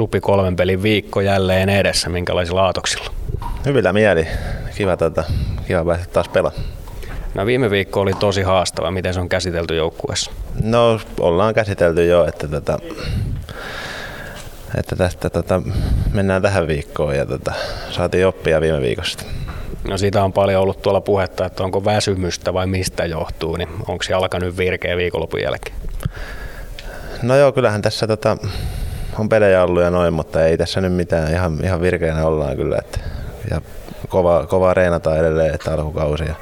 Supi kolmen pelin viikko jälleen edessä. Minkälaisilla aatoksilla? Hyvillä mieli. Kiva, tota, kiva päästä taas pelaamaan. No viime viikko oli tosi haastava. Miten se on käsitelty joukkueessa? No ollaan käsitelty jo, että, tota, että tästä tota, mennään tähän viikkoon ja tota, saatiin oppia viime viikosta. No siitä on paljon ollut tuolla puhetta, että onko väsymystä vai mistä johtuu, niin onko se alkanut virkeä viikonlopun jälkeen? No joo, kyllähän tässä tota, on pelejä ollut ja noin, mutta ei tässä nyt mitään. Ihan, ihan virkeänä ollaan kyllä. Että, ja kova, kova reenata edelleen, että alkukausi ja,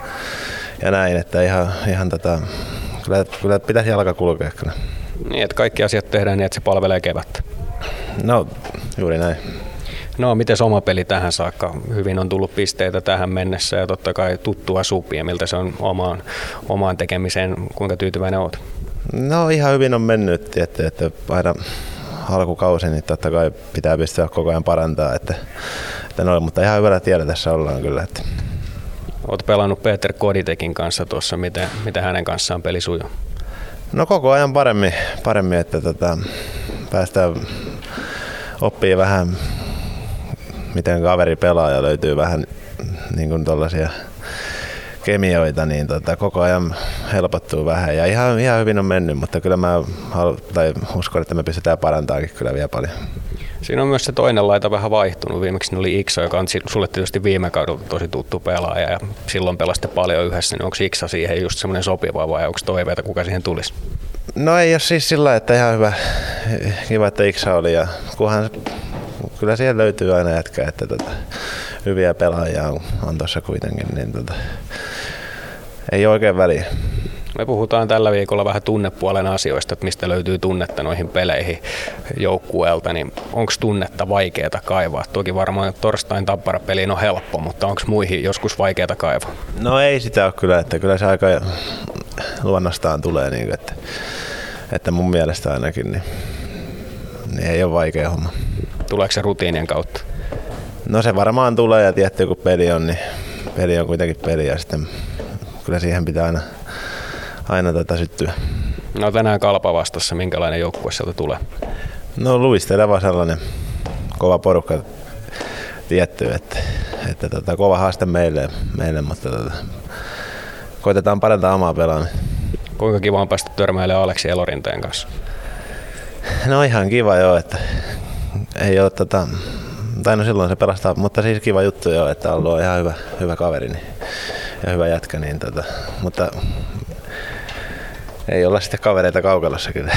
ja näin, että ihan, ihan tota, kyllä, kyllä pitäisi jalka kulkea kyllä. Niin, että kaikki asiat tehdään niin, että se palvelee kevättä. No, juuri näin. No, miten oma peli tähän saakka? Hyvin on tullut pisteitä tähän mennessä ja totta kai tuttua supia, miltä se on omaan, omaan tekemiseen. Kuinka tyytyväinen olet? No ihan hyvin on mennyt, että, että aina alkukausi, niin totta kai pitää pystyä koko ajan parantaa, että, että noin, mutta ihan hyvällä tiellä tässä ollaan kyllä. Että. Olet pelannut Peter Koditekin kanssa tuossa, miten, miten hänen kanssaan peli sujuu? No koko ajan paremmin, paremmin että tota, päästään oppii vähän, miten kaveri pelaa ja löytyy vähän niin kuin kemioita, niin tota, koko ajan helpottuu vähän. Ja ihan, ihan hyvin on mennyt, mutta kyllä mä halu, tai uskon, että me pystytään parantaakin kyllä vielä paljon. Siinä on myös se toinen laita vähän vaihtunut. Viimeksi oli Iksa, joka on sulle tietysti viime kaudella tosi tuttu pelaaja ja silloin pelaste paljon yhdessä. Niin onko Iksa siihen just semmoinen sopiva vai onko toiveita, kuka siihen tulisi? No ei ole siis sillä että ihan hyvä, kiva, että Iksa oli ja kunhan kyllä siellä löytyy aina jätkä, että tota, hyviä pelaajia on, on tuossa kuitenkin, niin tota, ei oikein väliä. Me puhutaan tällä viikolla vähän tunnepuolen asioista, että mistä löytyy tunnetta noihin peleihin joukkueelta, niin onko tunnetta vaikeaa kaivaa? Toki varmaan torstain tappara-peliin on helppo, mutta onko muihin joskus vaikeaa kaivaa? No ei sitä ole kyllä, että kyllä se aika luonnostaan tulee, niin, että, että mun mielestä ainakin niin, niin ei ole vaikea homma. Tuleeko se rutiinien kautta? No se varmaan tulee ja tietty kun peli on, niin peli on kuitenkin peli ja sitten kyllä siihen pitää aina, aina tätä syttyä. No tänään kalpa vastassa, minkälainen joukkue sieltä tulee? No luisteleva sellainen kova porukka tietty, että, että tota, kova haaste meille, meille mutta tota, koitetaan parantaa omaa pelaamista. Kuinka kiva on päästä törmäilemään Aleksi Elorinteen kanssa? No ihan kiva joo, että ei ole tota, tai no silloin se pelastaa, mutta siis kiva juttu jo, että on ollut ihan hyvä, hyvä kaveri niin, ja hyvä jätkä, niin tota, mutta ei olla sitten kavereita kaukalossa kyllä.